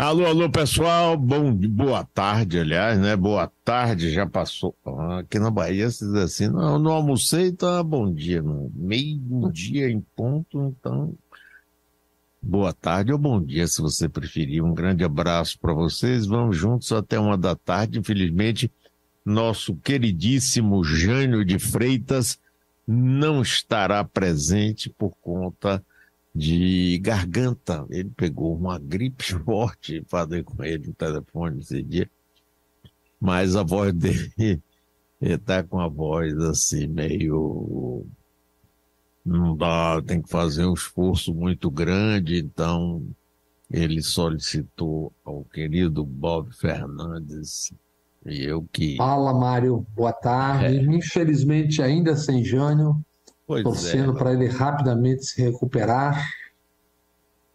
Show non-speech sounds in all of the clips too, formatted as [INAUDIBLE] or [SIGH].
Alô, alô, pessoal. Bom, boa tarde, aliás, né? Boa tarde, já passou. Ah, aqui na Bahia se diz assim, não, não almocei, então bom dia. Meio-dia em ponto, então. Boa tarde ou bom dia, se você preferir. Um grande abraço para vocês. Vamos juntos até uma da tarde. Infelizmente, nosso queridíssimo Jânio de Freitas não estará presente por conta de garganta. Ele pegou uma gripe [LAUGHS] forte, falei com ele no telefone esse dia, mas a voz dele [LAUGHS] está com a voz assim, meio. Não dá, tem que fazer um esforço muito grande, então ele solicitou ao querido Bob Fernandes e eu que. Fala, Mário. Boa tarde. É. Infelizmente, ainda sem Jânio. Pois torcendo é. para ele rapidamente se recuperar.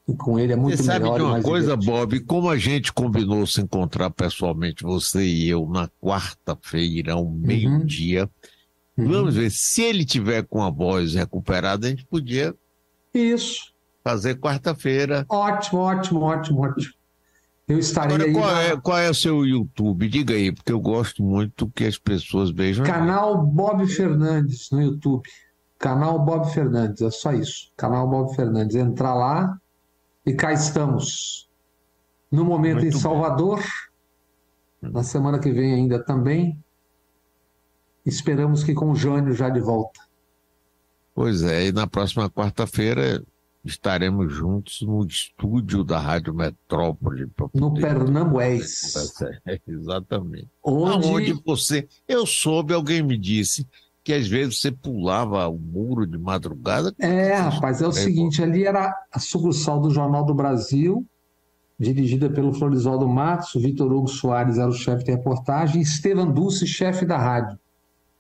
E com ele é muito você melhor. Sabe de uma coisa, divertido. Bob? Como a gente combinou se encontrar pessoalmente, você e eu, na quarta-feira, ao uhum. meio-dia, uhum. vamos ver, se ele tiver com a voz recuperada, a gente podia. Isso. Fazer quarta-feira. Ótimo, ótimo, ótimo, ótimo. Eu estaria Agora, qual, na... é, qual é o seu YouTube? Diga aí, porque eu gosto muito que as pessoas vejam. Canal Bob Fernandes no YouTube. Canal Bob Fernandes, é só isso. Canal Bob Fernandes. Entrar lá e cá estamos. No momento muito em Salvador, na semana que vem ainda também. Esperamos que com o Jânio já de volta. Pois é, e na próxima quarta-feira estaremos juntos no estúdio da Rádio Metrópole. No Pernambués. [LAUGHS] Exatamente. Onde... Onde você. Eu soube, alguém me disse que às vezes você pulava o muro de madrugada. É, rapaz, é o seguinte: ali era a sucursal do Jornal do Brasil, dirigida pelo Florisvaldo Matos, o Vitor Hugo Soares era o chefe de reportagem, e Estevam Dulce, chefe da rádio.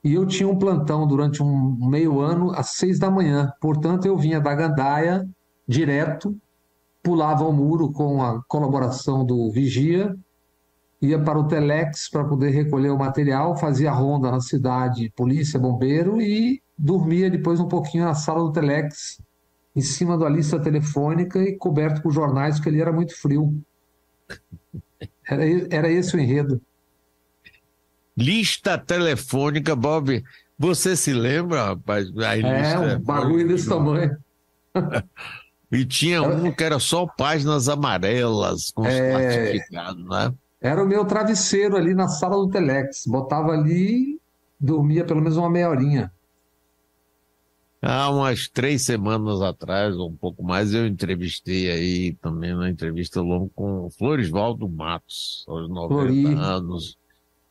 E eu tinha um plantão durante um meio ano às seis da manhã. Portanto, eu vinha da Gandaia direto, pulava o muro com a colaboração do vigia, ia para o Telex para poder recolher o material, fazia ronda na cidade, polícia, bombeiro e dormia depois um pouquinho na sala do Telex, em cima da lista telefônica e coberto por jornais, porque ele era muito frio. Era, era esse o enredo. Lista telefônica, Bob. Você se lembra, rapaz? A é, um bagulho desse tamanho. [LAUGHS] e tinha um que era só páginas amarelas com os é... né? Era o meu travesseiro ali na sala do Telex. Botava ali, dormia pelo menos uma meia horinha. Há umas três semanas atrás, ou um pouco mais, eu entrevistei aí também uma entrevista longa com Florisvaldo Matos, aos 90 Flori. anos.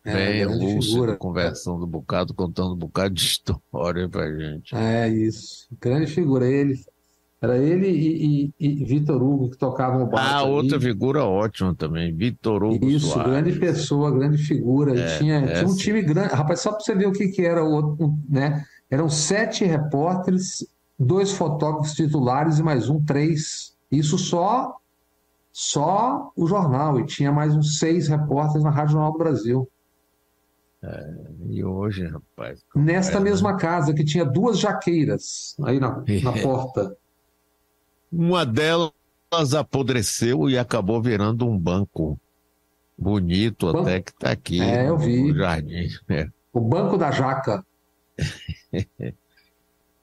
É, bem lúcido, conversando um bocado, contando um bocado de [LAUGHS] história pra gente. É isso, grande figura. Ele, era ele e, e, e Vitor Hugo que tocavam o baixo. Ah, outra figura ótima também, Vitor Hugo Isso, Soares. grande pessoa, grande figura. É, tinha, é, tinha um time grande. Rapaz, só para você ver o que, que era o outro, né? Eram sete repórteres, dois fotógrafos titulares e mais um, três. Isso só só o jornal, e tinha mais uns seis repórteres na Rádio Jornal do Brasil. É, e hoje, rapaz. Nesta é, mesma né? casa, que tinha duas jaqueiras aí na, na [LAUGHS] porta. Uma delas apodreceu e acabou virando um banco bonito, banco. até que está aqui é, eu vi. no jardim. É. O Banco da Jaca. [LAUGHS]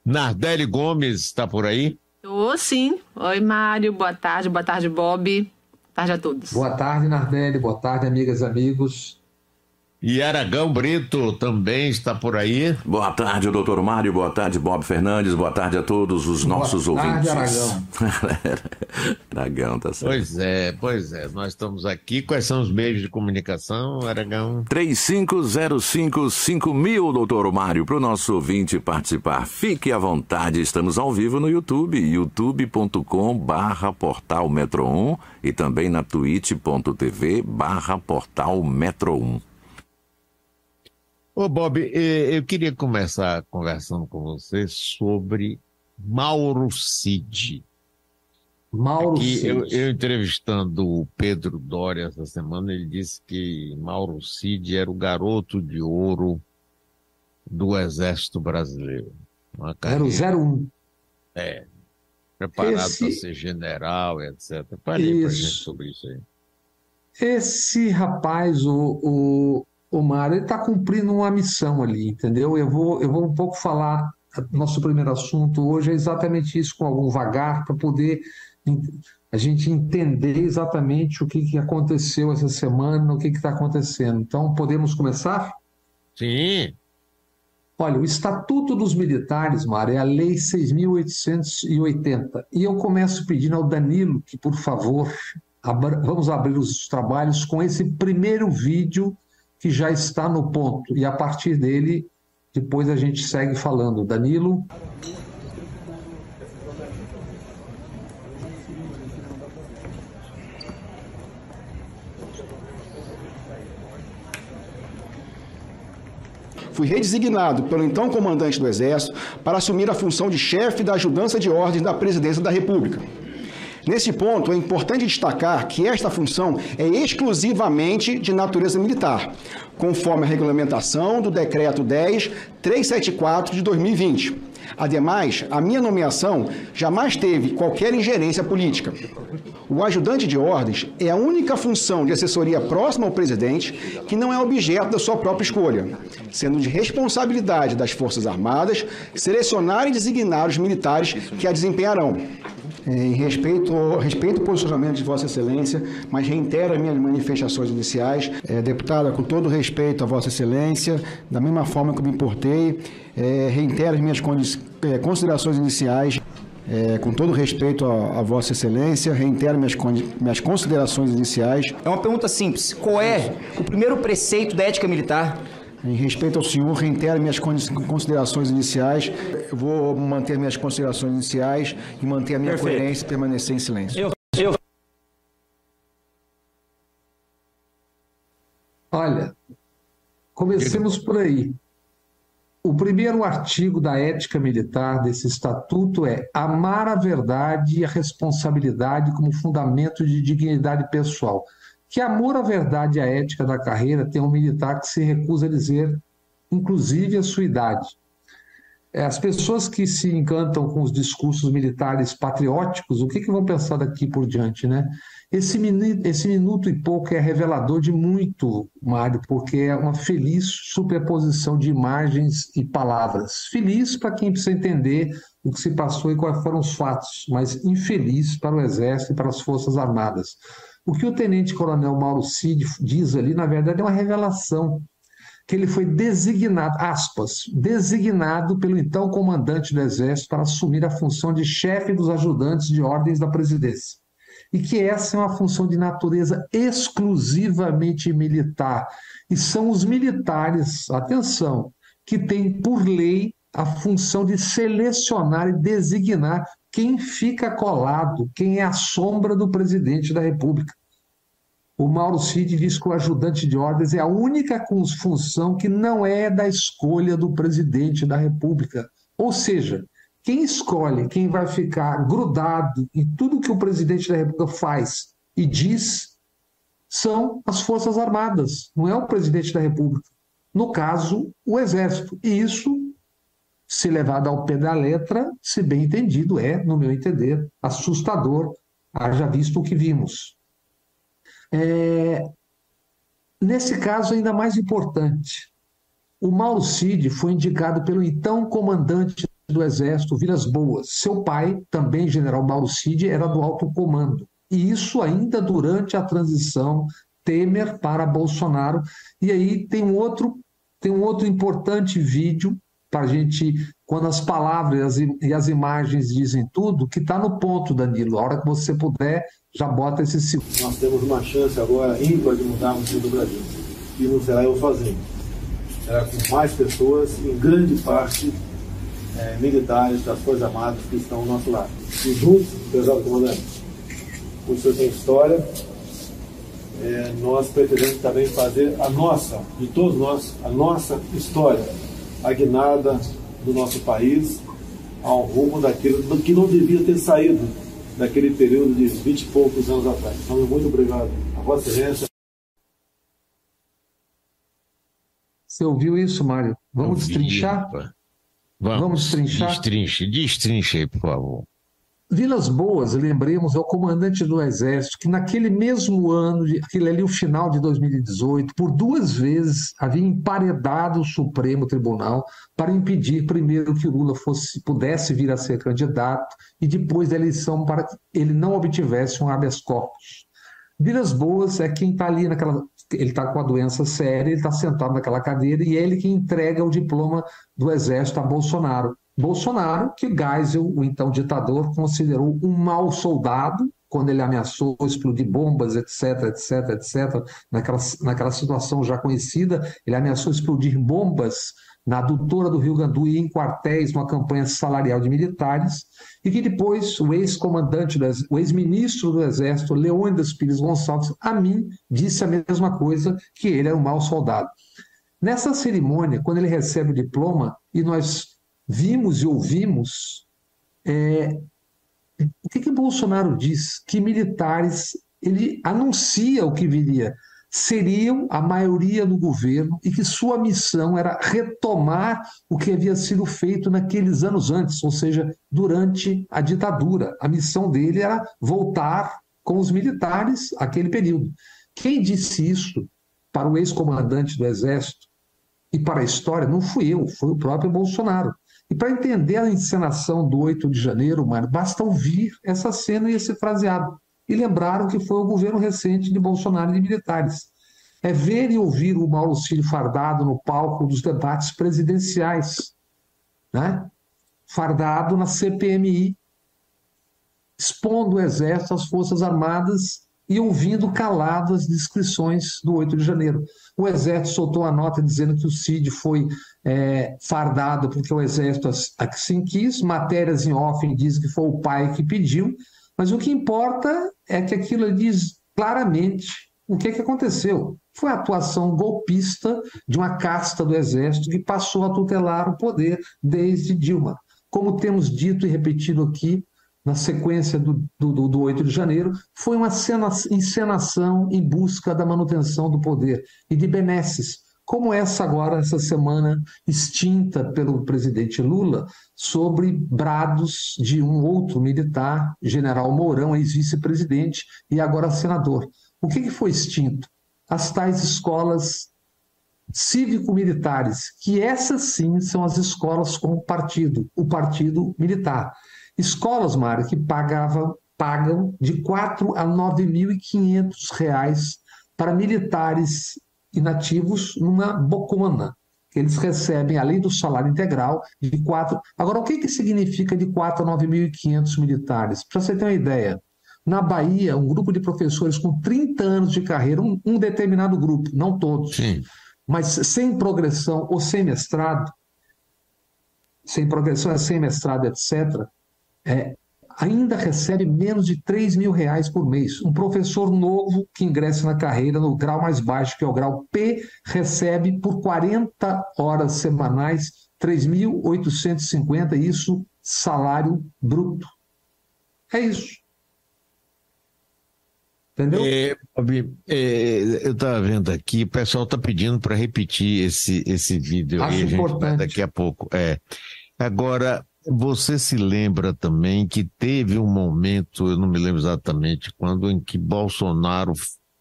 Nardelli Gomes está por aí? Estou sim. Oi, Mário. Boa tarde. Boa tarde, Bob. Boa tarde a todos. Boa tarde, Nardelli. Boa tarde, amigas e amigos. E Aragão Brito também está por aí. Boa tarde, doutor Mário. Boa tarde, Bob Fernandes. Boa tarde a todos os Boa nossos tarde, ouvintes. Aragão. [LAUGHS] Aragão, tá certo. Pois é, pois é. Nós estamos aqui. Quais são os meios de comunicação, Aragão? 35055000, doutor Mário, para o nosso ouvinte participar. Fique à vontade. Estamos ao vivo no YouTube, youtube.com barra portal Metro 1 e também na twitch.tv barra portal Metro 1. Ô, Bob, eu queria começar conversando com você sobre Mauro Cid. Mauro Aqui, Cid. Eu, eu, entrevistando o Pedro Doria essa semana, ele disse que Mauro Cid era o garoto de ouro do Exército Brasileiro. Era o 01. É. Preparado Esse... para ser general, etc. Falei para gente sobre isso aí. Esse rapaz, o, o, o Mário, ele está cumprindo uma missão ali, entendeu? Eu vou, eu vou um pouco falar. Nosso primeiro assunto hoje é exatamente isso, com algum vagar, para poder a gente entender exatamente o que, que aconteceu essa semana, o que está acontecendo. Então, podemos começar? Sim. Olha, o Estatuto dos Militares, Mário, é a Lei 6.880. E eu começo pedindo ao Danilo que, por favor, abra, vamos abrir os trabalhos com esse primeiro vídeo que já está no ponto. E a partir dele, depois a gente segue falando. Danilo. fui redesignado pelo então comandante do Exército para assumir a função de chefe da ajudança de ordens da Presidência da República. Nesse ponto, é importante destacar que esta função é exclusivamente de natureza militar, conforme a regulamentação do Decreto 10.374 de 2020 Ademais, a minha nomeação jamais teve qualquer ingerência política. O ajudante de ordens é a única função de assessoria próxima ao presidente que não é objeto da sua própria escolha, sendo de responsabilidade das Forças Armadas selecionar e designar os militares que a desempenharão. É, em respeito, respeito ao posicionamento de Vossa Excelência, mas reitero as minhas manifestações iniciais. É, deputada, com todo respeito a Vossa Excelência, da mesma forma que me importei, é, reitero as minhas é, considerações iniciais. É, com todo respeito a, a, Vossa Excelência, reitero minhas, minhas considerações iniciais. É uma pergunta simples. Qual é o primeiro preceito da ética militar? Em respeito ao senhor, reitero minhas considerações iniciais. Eu vou manter minhas considerações iniciais e manter a minha Perfeito. coerência e permanecer em silêncio. Eu, eu... Olha, comecemos por aí. O primeiro artigo da ética militar desse estatuto é amar a verdade e a responsabilidade como fundamento de dignidade pessoal. Que amor à verdade e à ética da carreira tem um militar que se recusa a dizer, inclusive, a sua idade. É, as pessoas que se encantam com os discursos militares patrióticos, o que, que vão pensar daqui por diante, né? Esse minuto, esse minuto e pouco é revelador de muito, Mário, porque é uma feliz superposição de imagens e palavras. Feliz para quem precisa entender o que se passou e quais foram os fatos, mas infeliz para o Exército e para as Forças Armadas. O que o tenente-coronel Mauro Cid diz ali, na verdade, é uma revelação que ele foi designado, aspas, designado pelo então comandante do Exército para assumir a função de chefe dos ajudantes de ordens da presidência. E que essa é uma função de natureza exclusivamente militar. E são os militares, atenção, que têm por lei a função de selecionar e designar quem fica colado, quem é a sombra do presidente da República. O Mauro Cid diz que o ajudante de ordens é a única função que não é da escolha do presidente da República. Ou seja, quem escolhe quem vai ficar grudado em tudo que o presidente da República faz e diz são as Forças Armadas, não é o presidente da República. No caso, o Exército. E isso, se levado ao pé da letra, se bem entendido, é, no meu entender, assustador, haja visto o que vimos. É, nesse caso, ainda mais importante, o Mauro Cid foi indicado pelo então comandante do Exército, Vilas Boas. Seu pai, também general Mauro Cid, era do alto comando. E isso ainda durante a transição Temer para Bolsonaro. E aí tem um outro, tem um outro importante vídeo para a gente, quando as palavras e as imagens dizem tudo, que está no ponto, Danilo. A hora que você puder, já bota esse segundo. Nós temos uma chance agora ímpar de mudar o do Brasil. E não será eu sozinho. Será com mais pessoas, em grande parte é, militares das Forças Armadas que estão ao nosso lado. E juntos, pesado comandante, o senhor tem história, é, nós pretendemos também fazer a nossa, de todos nós, a nossa história, a guinada do nosso país ao rumo daquilo que não devia ter saído daquele período de 20 e poucos anos atrás. Então, muito obrigado a Vossa Excelência. Você ouviu isso, Mário? Vamos destrinchar? Vamos, Vamos destrinchar? Destrinche, destrinche aí, por favor. Vilas Boas, lembremos, é o comandante do Exército, que naquele mesmo ano, aquele ali, o final de 2018, por duas vezes havia emparedado o Supremo Tribunal para impedir, primeiro, que Lula fosse, pudesse vir a ser candidato e depois da eleição para que ele não obtivesse um habeas corpus. Vilas Boas é quem está ali naquela. Ele está com a doença séria, ele está sentado naquela cadeira e é ele que entrega o diploma do Exército a Bolsonaro. Bolsonaro, que Geisel, o então ditador, considerou um mau soldado, quando ele ameaçou explodir bombas, etc, etc, etc, naquela, naquela situação já conhecida, ele ameaçou explodir bombas na adutora do Rio Gandu e em quartéis, numa campanha salarial de militares, e que depois o ex-comandante, o ex-ministro do Exército, Leônidas Pires Gonçalves, a mim, disse a mesma coisa, que ele era um mau soldado. Nessa cerimônia, quando ele recebe o diploma, e nós vimos e ouvimos é, o que, que Bolsonaro diz? Que militares, ele anuncia o que viria, seriam a maioria do governo e que sua missão era retomar o que havia sido feito naqueles anos antes, ou seja, durante a ditadura. A missão dele era voltar com os militares aquele período. Quem disse isso para o ex-comandante do Exército e para a história não fui eu, foi o próprio Bolsonaro. E para entender a encenação do 8 de janeiro, mano, basta ouvir essa cena e esse fraseado. E lembraram que foi o governo recente de Bolsonaro e de militares. É ver e ouvir o Mauro Cílio fardado no palco dos debates presidenciais, né? fardado na CPMI, expondo o Exército, as Forças Armadas e ouvindo calado as descrições do 8 de janeiro. O Exército soltou a nota dizendo que o CID foi é, fardado porque o Exército assim quis, matérias em off dizem que foi o pai que pediu, mas o que importa é que aquilo diz claramente o que, que aconteceu. Foi a atuação golpista de uma casta do Exército que passou a tutelar o poder desde Dilma. Como temos dito e repetido aqui, na sequência do, do, do 8 de janeiro, foi uma cena, encenação em busca da manutenção do poder e de benesses, como essa agora, essa semana extinta pelo presidente Lula, sobre brados de um outro militar, general Mourão, ex-vice-presidente e agora senador. O que, que foi extinto? As tais escolas cívico-militares, que essas sim são as escolas com o partido, o partido militar. Escolas, Mário, que pagavam, pagam de 4 a 9.500 reais para militares inativos numa bocona, eles recebem, além do salário integral, de 4... Agora, o que, que significa de 4 a 9.500 militares? Para você ter uma ideia, na Bahia, um grupo de professores com 30 anos de carreira, um, um determinado grupo, não todos, Sim. mas sem progressão ou sem mestrado, sem progressão, é sem mestrado, etc., é, ainda recebe menos de 3 mil reais por mês. Um professor novo que ingressa na carreira no grau mais baixo, que é o grau P, recebe por 40 horas semanais 3.850, isso salário bruto. É isso. Entendeu? É, é, eu estava vendo aqui, o pessoal está pedindo para repetir esse, esse vídeo Acho aí, a gente importante. vai daqui a pouco. É. Agora, você se lembra também que teve um momento, eu não me lembro exatamente quando, em que Bolsonaro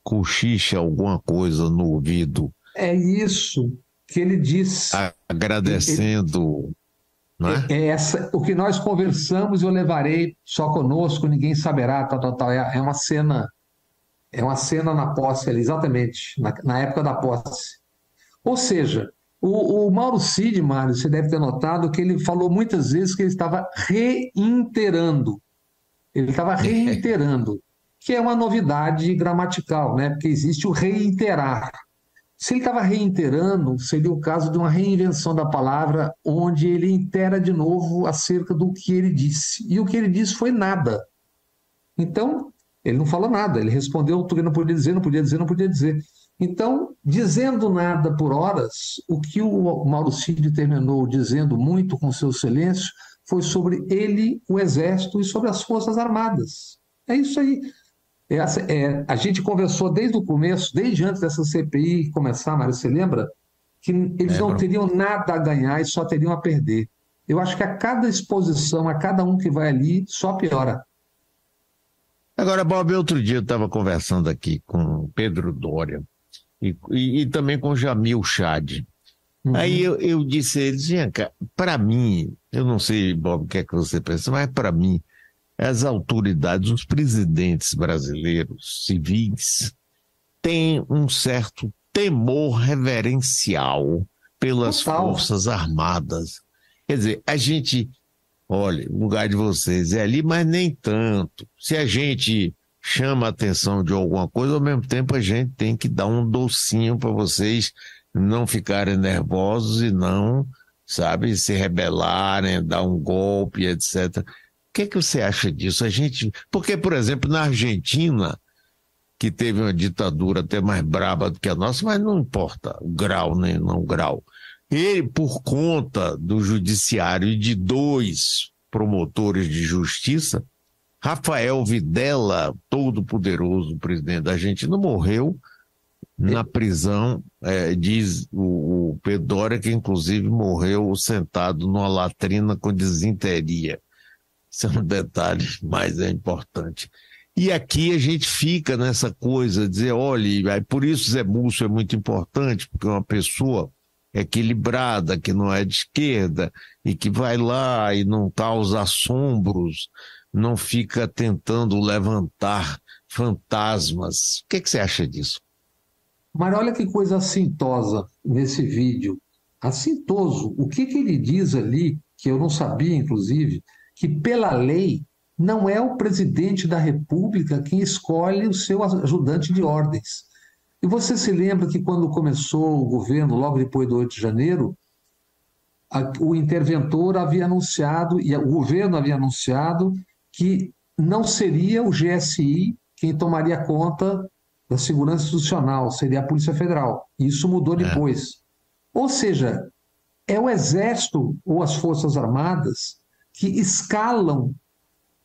cochicha alguma coisa no ouvido. É isso que ele diz. Agradecendo. Ele, é? é essa, o que nós conversamos eu levarei só conosco, ninguém saberá, tal, tal, tal. É, é uma cena, é uma cena na posse ali, exatamente, na, na época da posse. Ou seja, o, o Mauro Cid, Mário, você deve ter notado que ele falou muitas vezes que ele estava reiterando. Ele estava [LAUGHS] reiterando, que é uma novidade gramatical, né? Porque existe o reiterar. Se ele estava reiterando, seria o caso de uma reinvenção da palavra, onde ele intera de novo acerca do que ele disse. E o que ele disse foi nada. Então, ele não falou nada, ele respondeu o que não podia dizer, não podia dizer, não podia dizer. Então, dizendo nada por horas, o que o Mauricídio terminou dizendo muito com seu silêncio foi sobre ele, o Exército e sobre as Forças Armadas. É isso aí. Essa, é, a gente conversou desde o começo, desde antes dessa CPI começar, Mário, você lembra? Que eles não teriam nada a ganhar e só teriam a perder. eu acho que a cada exposição, a cada um que vai ali, só piora. Agora, Bob, outro dia eu estava conversando aqui com Pedro Dória e, e, e também com Jamil Chad. Uhum. Aí eu, eu disse a eles, Gianca, para mim, eu não sei, Bob, o que é que você pensa, mas para mim, as autoridades, os presidentes brasileiros, civis, têm um certo temor reverencial pelas Total. Forças Armadas. Quer dizer, a gente, olha, o lugar de vocês é ali, mas nem tanto. Se a gente chama a atenção de alguma coisa, ao mesmo tempo a gente tem que dar um docinho para vocês não ficarem nervosos e não, sabe, se rebelarem, dar um golpe, etc. O que, é que você acha disso? A gente, porque, por exemplo, na Argentina, que teve uma ditadura até mais braba do que a nossa, mas não importa o grau nem não grau. Ele, por conta do judiciário e de dois promotores de justiça, Rafael Videla, todo poderoso presidente da Argentina, morreu na prisão, é, diz o, o que inclusive morreu sentado numa latrina com desinteria. Isso é um detalhe, mas é importante. E aqui a gente fica nessa coisa, dizer, olha, por isso Zé Múcio é muito importante, porque é uma pessoa equilibrada, que não é de esquerda, e que vai lá e não causa assombros, não fica tentando levantar fantasmas. O que, é que você acha disso? Mas olha que coisa assintosa nesse vídeo. Assintoso. O que, que ele diz ali, que eu não sabia, inclusive, que pela lei não é o presidente da República quem escolhe o seu ajudante de ordens. E você se lembra que quando começou o governo, logo depois do 8 de janeiro, a, o interventor havia anunciado, e o governo havia anunciado, que não seria o GSI quem tomaria conta da segurança institucional, seria a Polícia Federal. Isso mudou é. depois. É. Ou seja, é o Exército ou as Forças Armadas que escalam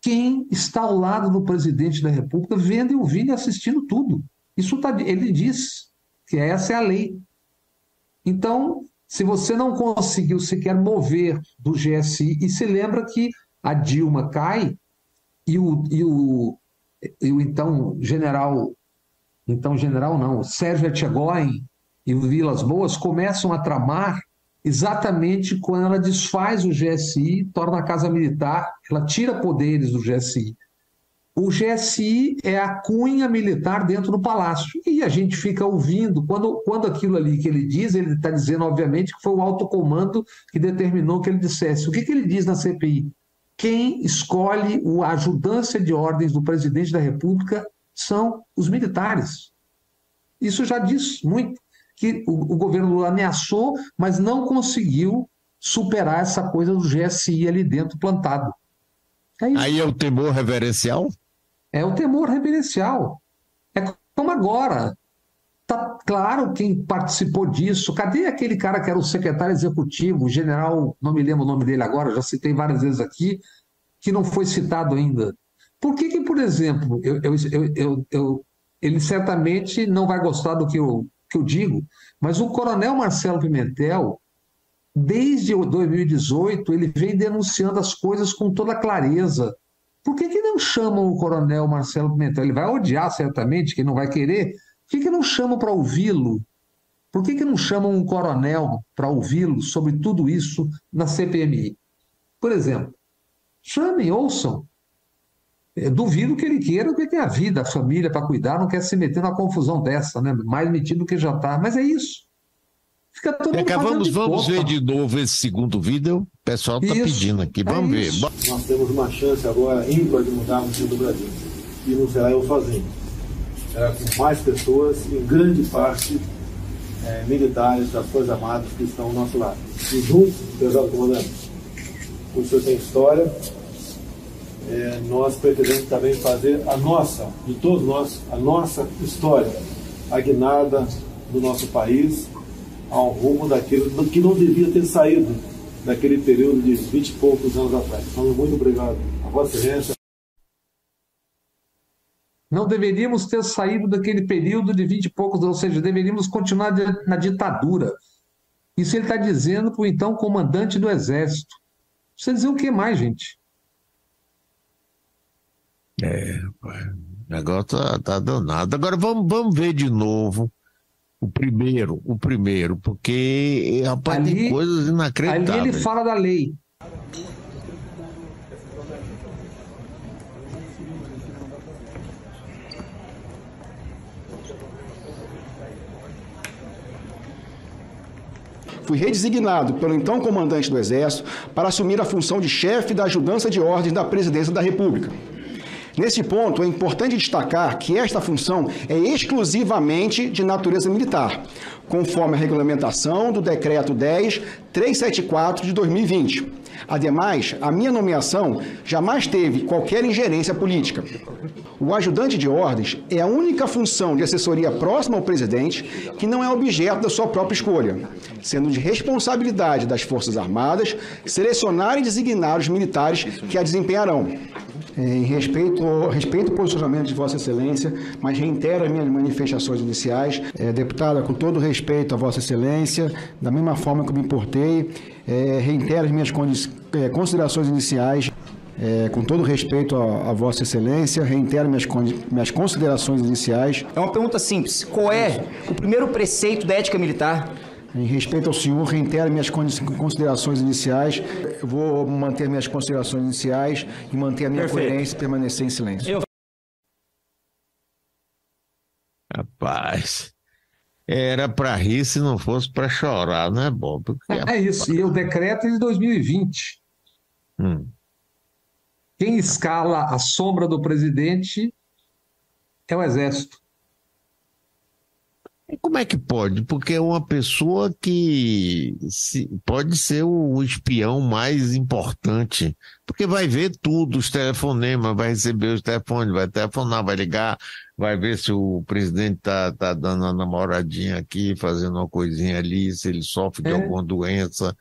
quem está ao lado do presidente da República, vendo e ouvindo e assistindo tudo. Isso tá, ele diz que essa é a lei. Então, se você não conseguiu sequer mover do GSI, e se lembra que a Dilma cai e o, e o, e o então general, então general não, Sérgio Etchegóin e o Vilas Boas começam a tramar exatamente quando ela desfaz o GSI, torna a Casa Militar, ela tira poderes do GSI. O GSI é a cunha militar dentro do palácio. E a gente fica ouvindo, quando, quando aquilo ali que ele diz, ele está dizendo, obviamente, que foi o alto comando que determinou que ele dissesse. O que, que ele diz na CPI? Quem escolhe a ajudância de ordens do presidente da República são os militares. Isso já diz muito que o, o governo Lula ameaçou, mas não conseguiu superar essa coisa do GSI ali dentro plantado. É Aí é o temor reverencial? É o temor reverencial. É como agora. Tá claro quem participou disso. Cadê aquele cara que era o secretário executivo, o general, não me lembro o nome dele agora, já citei várias vezes aqui, que não foi citado ainda? Por que, que por exemplo, eu, eu, eu, ele certamente não vai gostar do que eu que eu digo, mas o coronel Marcelo Pimentel, desde 2018, ele vem denunciando as coisas com toda clareza. Por que, que não chamam o coronel Marcelo Pimentel? Ele vai odiar certamente, que não vai querer. Por que, que não chamam para ouvi-lo? Por que, que não chamam um coronel para ouvi-lo sobre tudo isso na CPMI? Por exemplo, chamem, ouçam. Eu duvido que ele queira, porque tem a vida, a família para cuidar, não quer se meter numa confusão dessa, né? Mais metido do que já está. Mas é isso. Fica todo mundo vamos, vamos ver de novo esse segundo vídeo. O pessoal está pedindo aqui. É vamos é ver. Nós temos uma chance agora ímpar de mudar o do Brasil. E não será eu fazendo. Será com mais pessoas, em grande parte é, militares das Forças Armadas que estão ao nosso lado. E juntos, pesado comandante, o senhor tem história, é, nós pretendemos também fazer a nossa, de todos nós, a nossa história, a guinada do nosso país ao rumo daquilo que não devia ter saído daquele período de 20 e poucos anos atrás. Então, muito obrigado a Vossa Excelência. Não deveríamos ter saído daquele período de 20 e poucos, ou seja, deveríamos continuar na ditadura. Isso ele está dizendo para o então comandante do Exército. Você dizer o que mais, gente? É, o negócio tá, tá danado. Agora vamos, vamos ver de novo o primeiro, o primeiro, porque rapaz, ali, tem coisas inacreditáveis. Ali ele fala da lei. Fui redesignado pelo então comandante do Exército para assumir a função de chefe da ajudança de ordens da Presidência da República. Nesse ponto, é importante destacar que esta função é exclusivamente de natureza militar, conforme a regulamentação do Decreto 10.374 de 2020 Ademais, a minha nomeação jamais teve qualquer ingerência política. O ajudante de ordens é a única função de assessoria próxima ao presidente que não é objeto da sua própria escolha, sendo de responsabilidade das Forças Armadas selecionar e designar os militares que a desempenharão. É, em respeito, respeito ao posicionamento de Vossa Excelência, mas reitero as minhas manifestações iniciais. É, deputada, com todo respeito a Vossa Excelência, da mesma forma que me importei, é, reitero as minhas é, considerações iniciais. É, com todo respeito a, Vossa Excelência, reitero minhas, minhas considerações iniciais. É uma pergunta simples. Qual é o primeiro preceito da ética militar? Em respeito ao senhor, reitero minhas considerações iniciais. Eu vou manter minhas considerações iniciais e manter a minha Perfeito. coerência e permanecer em silêncio. Eu... Rapaz, era para rir se não fosse para chorar, né, Bob? É, é isso, e o decreto é de 2020. Hum. Quem escala a sombra do presidente é o Exército. Como é que pode? Porque é uma pessoa que se, pode ser o espião mais importante, porque vai ver tudo, os telefonemas, vai receber os telefones, vai telefonar, vai ligar, vai ver se o presidente tá, tá dando uma namoradinha aqui, fazendo uma coisinha ali, se ele sofre de é. alguma doença.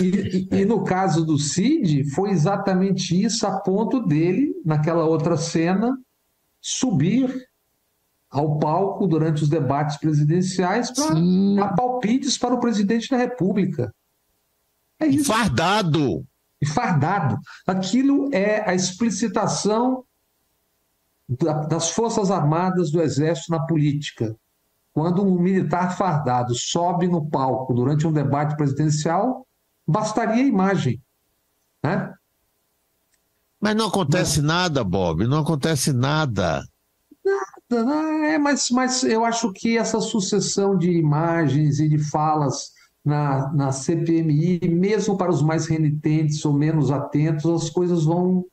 E, e, e, no caso do Cid, foi exatamente isso, a ponto dele, naquela outra cena, subir ao palco durante os debates presidenciais para dar palpites para o presidente da República. É isso. Fardado. E fardado. Aquilo é a explicitação das Forças Armadas do Exército na política. Quando um militar fardado sobe no palco durante um debate presidencial, bastaria a imagem. Né? Mas não acontece não. nada, Bob, não acontece nada. É, mas, mas eu acho que essa sucessão de imagens e de falas na, na CPMI, mesmo para os mais renitentes ou menos atentos, as coisas vão,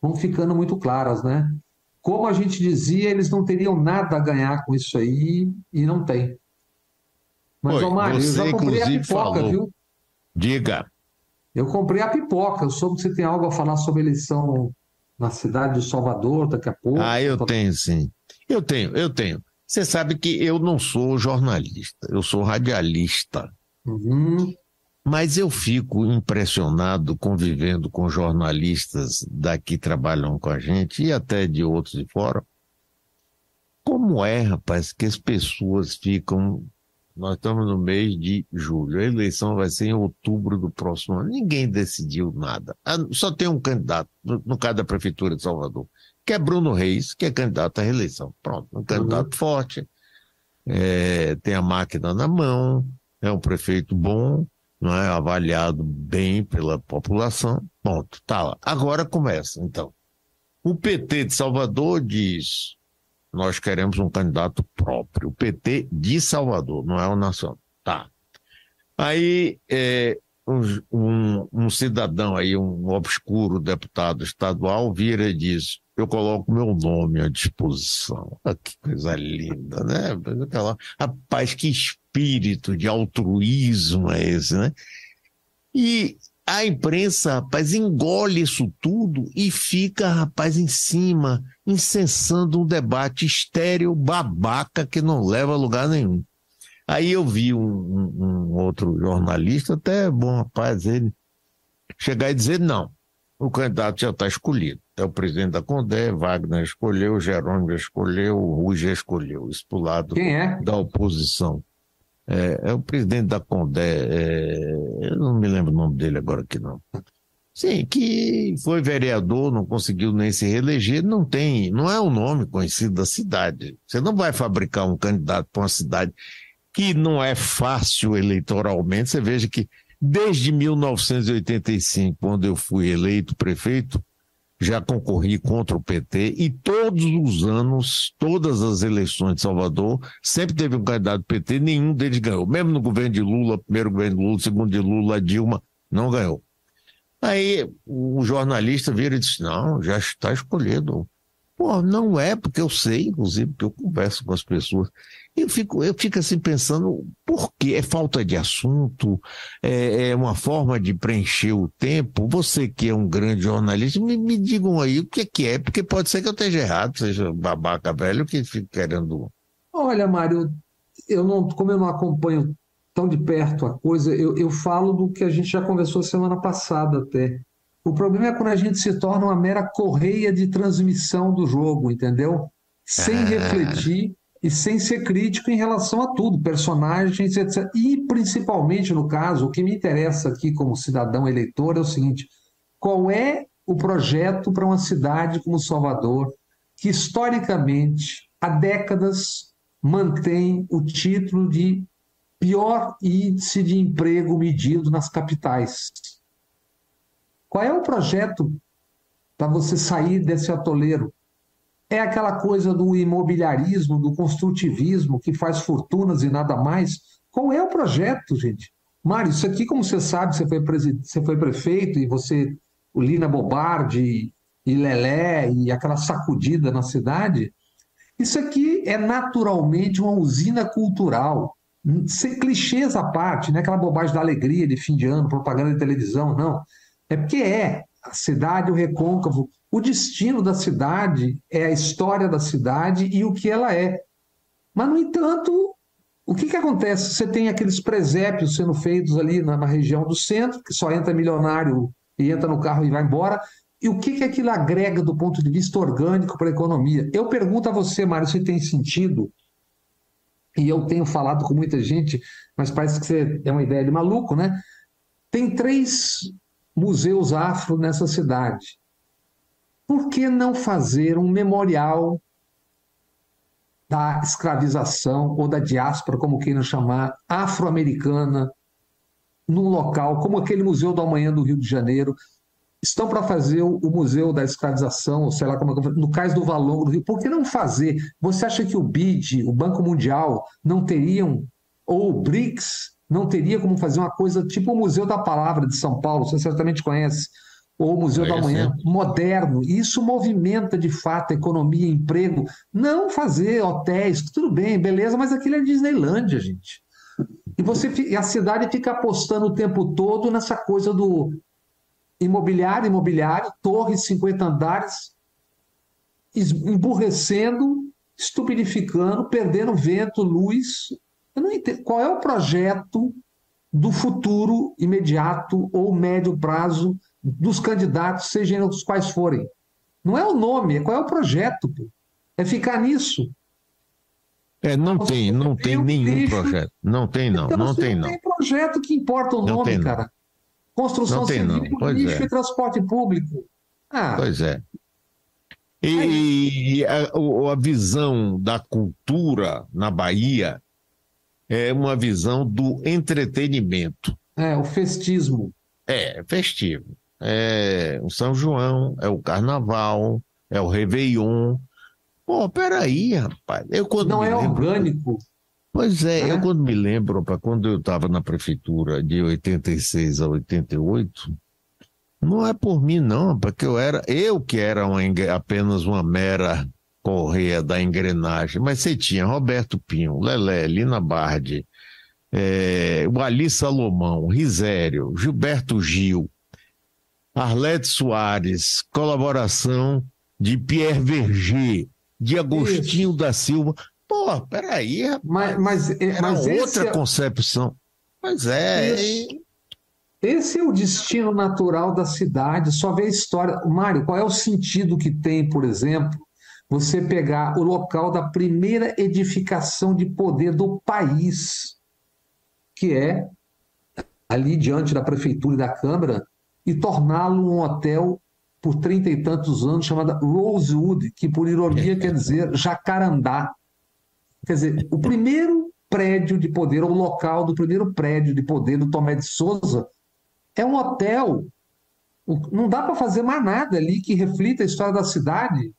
vão ficando muito claras, né? Como a gente dizia, eles não teriam nada a ganhar com isso aí e não tem. Mas, Oi, Mário, eu já comprei a pipoca, falou. viu? Diga. Eu comprei a pipoca. Eu soube que você tem algo a falar sobre a eleição na cidade de Salvador daqui a pouco. Ah, eu tenho sim. Eu tenho, eu tenho. Você sabe que eu não sou jornalista, eu sou radialista. Uhum. Mas eu fico impressionado convivendo com jornalistas daqui que trabalham com a gente e até de outros de fora. Como é, rapaz, que as pessoas ficam. Nós estamos no mês de julho, a eleição vai ser em outubro do próximo ano. Ninguém decidiu nada. Ah, só tem um candidato, no caso da Prefeitura de Salvador que é Bruno Reis, que é candidato à reeleição. Pronto, um candidato uhum. forte, é, tem a máquina na mão, é um prefeito bom, não é avaliado bem pela população. Ponto, tá lá. Agora começa, então. O PT de Salvador diz: nós queremos um candidato próprio. O PT de Salvador, não é o nacional. Tá. Aí é, um, um, cidadão aí, um obscuro deputado estadual, vira e diz: eu coloco meu nome à disposição. Ah, que coisa linda, né? Rapaz, que espírito de altruísmo é esse, né? E a imprensa, rapaz, engole isso tudo e fica, rapaz, em cima, incensando um debate estéreo, babaca, que não leva a lugar nenhum. Aí eu vi um, um, um outro jornalista, até bom rapaz, ele chegar e dizer: não, o candidato já está escolhido. É o presidente da Condé, Wagner escolheu, Jerônimo escolheu, Rui já escolheu. Isso para lado é? da oposição. É, é, o presidente da Condé, é, eu não me lembro o nome dele agora aqui não. Sim, que foi vereador, não conseguiu nem se reeleger, não tem, não é o um nome conhecido da cidade. Você não vai fabricar um candidato para uma cidade que não é fácil eleitoralmente. Você veja que desde 1985, quando eu fui eleito prefeito, já concorri contra o PT e todos os anos, todas as eleições de Salvador, sempre teve um candidato PT, nenhum deles ganhou. Mesmo no governo de Lula, primeiro governo de Lula, segundo de Lula, Dilma, não ganhou. Aí o jornalista vira e diz: não, já está escolhido. Pô, não é, porque eu sei, inclusive, porque eu converso com as pessoas. Eu fico, eu fico assim pensando, por quê? É falta de assunto? É, é, uma forma de preencher o tempo? Você que é um grande jornalista, me, me digam aí o que é que é, porque pode ser que eu esteja errado, seja babaca velho que fica querendo. Olha, Mário, eu não, como eu não acompanho tão de perto a coisa, eu, eu falo do que a gente já conversou semana passada até. O problema é quando a gente se torna uma mera correia de transmissão do jogo, entendeu? Sem é. refletir e sem ser crítico em relação a tudo, personagens, etc. E principalmente no caso, o que me interessa aqui como cidadão eleitor é o seguinte: qual é o projeto para uma cidade como Salvador, que historicamente, há décadas, mantém o título de pior índice de emprego medido nas capitais. Qual é o projeto para você sair desse atoleiro? É aquela coisa do imobiliarismo, do construtivismo que faz fortunas e nada mais? Qual é o projeto, gente? Mário, isso aqui, como você sabe, você foi, você foi prefeito e você, o Lina Bobardi e Lelé e aquela sacudida na cidade, isso aqui é naturalmente uma usina cultural sem clichês à parte, não é aquela bobagem da alegria de fim de ano, propaganda de televisão, não. É porque é a cidade, o recôncavo, o destino da cidade é a história da cidade e o que ela é. Mas, no entanto, o que, que acontece? Você tem aqueles presépios sendo feitos ali na, na região do centro, que só entra milionário e entra no carro e vai embora. E o que, que aquilo agrega do ponto de vista orgânico para a economia? Eu pergunto a você, Mário, se tem sentido e eu tenho falado com muita gente, mas parece que você é uma ideia de maluco, né? Tem três museus afro nessa cidade. Por que não fazer um memorial da escravização ou da diáspora, como queiram chamar, afro-americana, num local como aquele Museu do Amanhã do Rio de Janeiro, estão para fazer o, Museu da Escravização, ou sei lá como é no Cais do Valongo do Rio. Por que não fazer? Você acha que o BID, o Banco Mundial, não teriam, ou o BRICS, não teria como fazer uma coisa tipo o Museu da Palavra de São Paulo, você certamente conhece, ou o Museu é, da Manhã, moderno. Isso movimenta de fato economia, emprego. Não fazer hotéis, tudo bem, beleza, mas aquilo é Disneylândia, gente. E você e a cidade fica apostando o tempo todo nessa coisa do imobiliário, imobiliário, torres, 50 andares, emburrecendo, estupidificando, perdendo vento, luz. Eu não entendo. Qual é o projeto do futuro imediato ou médio prazo dos candidatos, sejam os quais forem? Não é o nome, é qual é o projeto. Pô. É ficar nisso. É, não tem, não tem nenhum projeto. Não tem, não. Então, não tem, não. Não tem projeto que importa o nome, tem, cara. Construção não tem, civil, não. lixo é. e transporte público. Ah. Pois é. E, a, a, visão da cultura na Bahia é uma visão do entretenimento. É, o festismo. É, festivo. É o São João, é o Carnaval, é o Réveillon. Pô, peraí, rapaz. Eu, quando Não é lembro, orgânico. Pois é, é, eu quando me lembro, para quando eu estava na prefeitura de 86 a 88, não é por mim não, porque eu era, eu que era uma, apenas uma mera correia da engrenagem, mas você tinha Roberto Pinho, Lelé, Lina Bardi, é, o Ali Salomão, Risério, Gilberto Gil, Arlete Soares, colaboração de Pierre Verger, de Agostinho Isso. da Silva, Pô, peraí, mas, mas, era mas outra é... concepção. Mas é. Esse, esse é o destino natural da cidade, só vê a história. Mário, qual é o sentido que tem, por exemplo, você pegar o local da primeira edificação de poder do país, que é ali diante da prefeitura e da Câmara, e torná-lo um hotel por trinta e tantos anos, chamada Rosewood, que por ironia quer dizer jacarandá. Quer dizer, o primeiro prédio de poder, o local do primeiro prédio de poder do Tomé de Souza é um hotel. Não dá para fazer mais nada ali que reflita a história da cidade.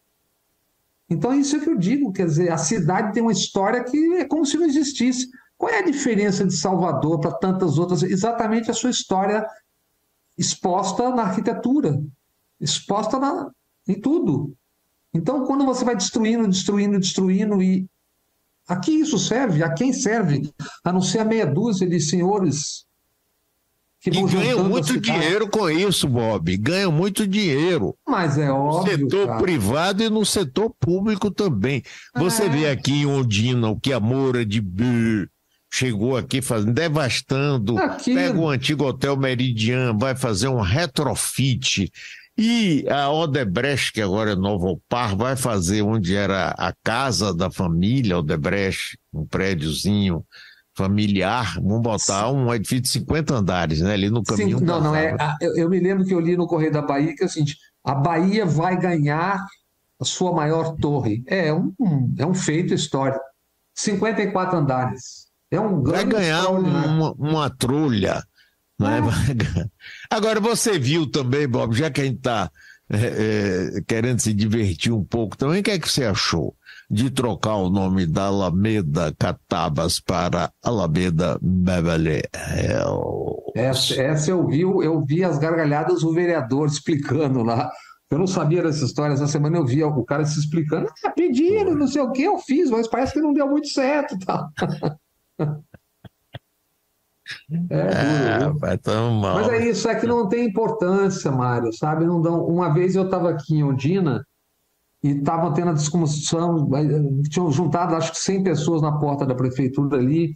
Então, isso é que eu digo, quer dizer, a cidade tem uma história que é como se não existisse. Qual é a diferença de Salvador para tantas outras? Exatamente a sua história exposta na arquitetura, exposta na, em tudo. Então, quando você vai destruindo, destruindo, destruindo, e a que isso serve? A quem serve? A não ser a meia dúzia de senhores que e ganham muito dinheiro com isso, Bob. Ganham muito dinheiro. Mas é óbvio. No setor cara. privado e no setor público também. Você é. vê aqui em Ondina o que a Moura de Bir chegou aqui fazendo, devastando. Aqui... Pega o antigo Hotel Meridian, vai fazer um retrofit. E a Odebrecht, que agora é Novo Par, vai fazer onde era a casa da família Odebrecht, um prédiozinho familiar, vamos botar um edifício de 50 andares, né? Ali no caminho. Sim, não, não, é. Eu, eu, me lembro que eu li no Correio da Bahia que é o seguinte: a Bahia vai ganhar a sua maior torre. É um, um é um feito histórico. 54 andares. É um grande Vai ganhar uma, uma trulha. Né? Agora, você viu também, Bob, já que a gente está é, é, querendo se divertir um pouco também, o que é que você achou de trocar o nome da Alameda Catabas para Alameda Beverly Hills? Essa, essa eu vi, eu vi as gargalhadas do vereador [LAUGHS] explicando lá. Eu não sabia dessa história. Essa semana eu vi o cara se explicando. Ah, pediram, não sei o que, eu fiz, mas parece que não deu muito certo. Tá? [LAUGHS] É, duro, vai tão mal. Mas é isso, é que não tem importância, Mário, sabe? Não dão... Uma vez eu estava aqui em Ondina e estavam tendo a discussão, tinham juntado acho que 100 pessoas na porta da prefeitura ali,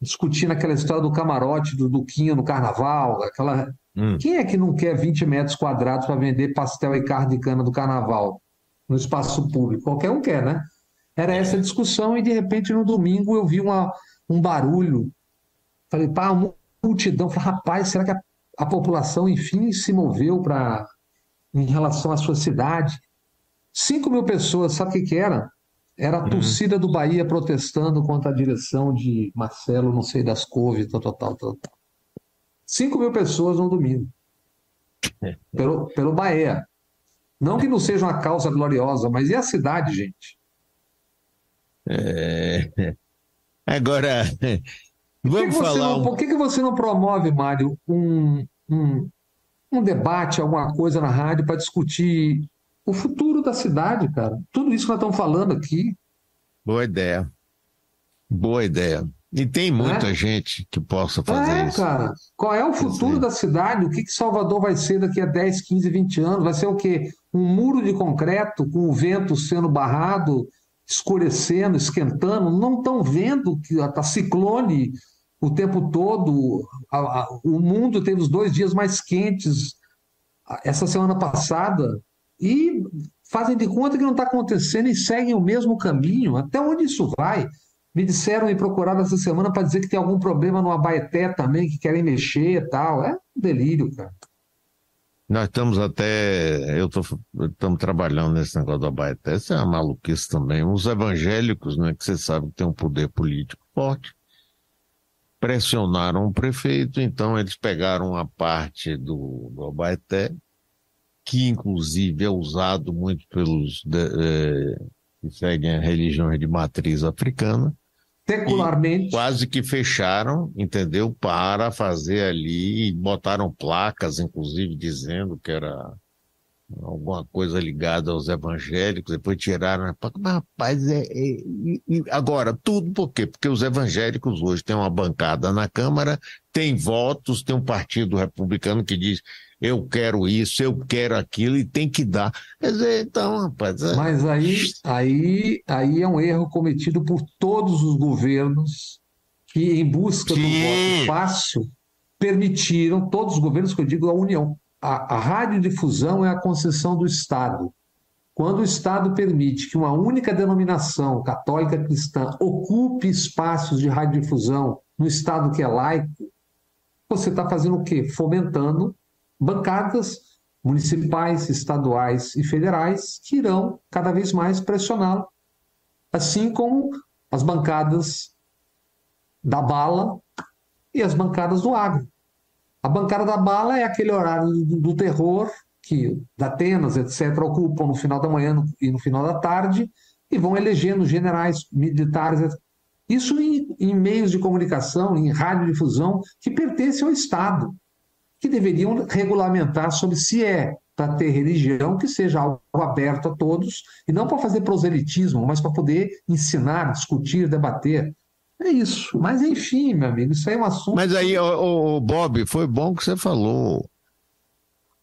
discutindo aquela história do camarote, do Duquinho no carnaval, aquela... Hum. Quem é que não quer 20 metros quadrados para vender pastel e carne de cana do carnaval no espaço público? Qualquer um quer, né? Era essa discussão e de repente no domingo eu vi uma, um barulho. Falei, pá, uma multidão. Falei, rapaz, será que a, a população enfim se moveu para em relação à sua cidade? 5 mil pessoas, sabe o que, que era? Era a uhum. torcida do Bahia protestando contra a direção de Marcelo, não sei das couves, tal, tal, tal, tal. 5 mil pessoas no domingo. Pelo, pelo Bahia. Não que não seja uma causa gloriosa, mas e a cidade, gente? É... Agora, vamos por falar. Não. Por que, que você não promove, Mário, um, um, um debate, alguma coisa na rádio para discutir o futuro da cidade, cara? Tudo isso que nós estamos falando aqui. Boa ideia. Boa ideia. E tem muita é? gente que possa fazer é, isso. cara. Qual é o futuro da cidade? O que, que Salvador vai ser daqui a 10, 15, 20 anos? Vai ser o quê? Um muro de concreto com o vento sendo barrado, escurecendo, esquentando, não estão vendo que está ciclone o tempo todo. A, a, o mundo teve os dois dias mais quentes essa semana passada e fazem de conta que não está acontecendo e seguem o mesmo caminho. Até onde isso vai? Me disseram e procuraram essa semana para dizer que tem algum problema no Abaeté também, que querem mexer e tal. É um delírio, cara. Nós estamos até. Eu estamos trabalhando nesse negócio do Abaeté, isso é uma maluquice também. Os evangélicos, né, que você sabe que tem um poder político forte, pressionaram o prefeito, então eles pegaram a parte do, do Abaeté, que inclusive é usado muito pelos de, é, que seguem a religião de matriz africana, Secularmente. Quase que fecharam, entendeu? Para fazer ali, botaram placas, inclusive, dizendo que era alguma coisa ligada aos evangélicos, depois tiraram. Mas, rapaz, é, é, agora, tudo por quê? Porque os evangélicos hoje têm uma bancada na Câmara, tem votos, tem um partido republicano que diz eu quero isso, eu quero aquilo, e tem que dar. Quer dizer, então, rapaz. É... Mas aí, aí, aí é um erro cometido por todos os governos que, em busca Sim. do voto fácil, permitiram, todos os governos que eu digo, a União. A, a radiodifusão é a concessão do Estado. Quando o Estado permite que uma única denominação católica cristã ocupe espaços de radiodifusão no Estado que é laico, você está fazendo o quê? Fomentando bancadas municipais, estaduais e federais que irão cada vez mais pressioná-lo, assim como as bancadas da bala e as bancadas do agro. A bancada da bala é aquele horário do, terror que da Atenas, etc., ocupam no final da manhã e no final da tarde e vão elegendo generais militares. Isso em, em meios de comunicação, em radiodifusão, que pertencem ao Estado, que deveriam regulamentar sobre se é para ter religião que seja algo aberto a todos, e não para fazer proselitismo, mas para poder ensinar, discutir, debater. É isso. Mas, enfim, meu amigo, isso aí é um assunto. Mas aí, o, Bob, foi bom que você falou.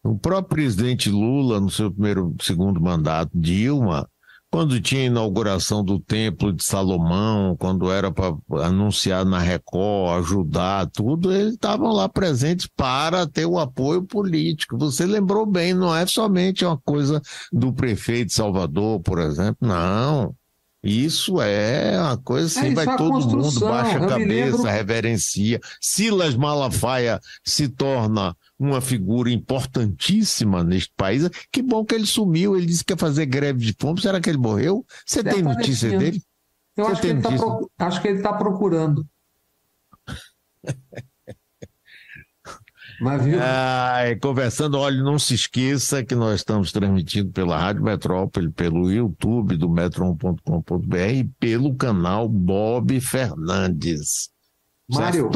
O próprio presidente Lula, no seu primeiro, segundo mandato, Dilma, quando tinha a inauguração do Templo de Salomão, quando era para anunciar na Record, ajudar, tudo, eles estavam lá presentes para ter o apoio político. Você lembrou bem, não é somente uma coisa do prefeito de Salvador, por exemplo, não. Isso é uma coisa assim, é, vai é todo mundo, baixa a cabeça, lembro... reverencia. Silas Malafaia se torna uma figura importantíssima neste país. Que bom que ele sumiu, ele disse que ia fazer greve de fome. Será que ele morreu? Você tem notícia dele? Eu acho que, tá pro... acho que, ele está procurando. Mas viu? Ah, conversando, olha, não se esqueça que nós estamos transmitindo pela Rádio Metrópole, pelo YouTube do metron.com.br e pelo canal Bob Fernandes. Mário,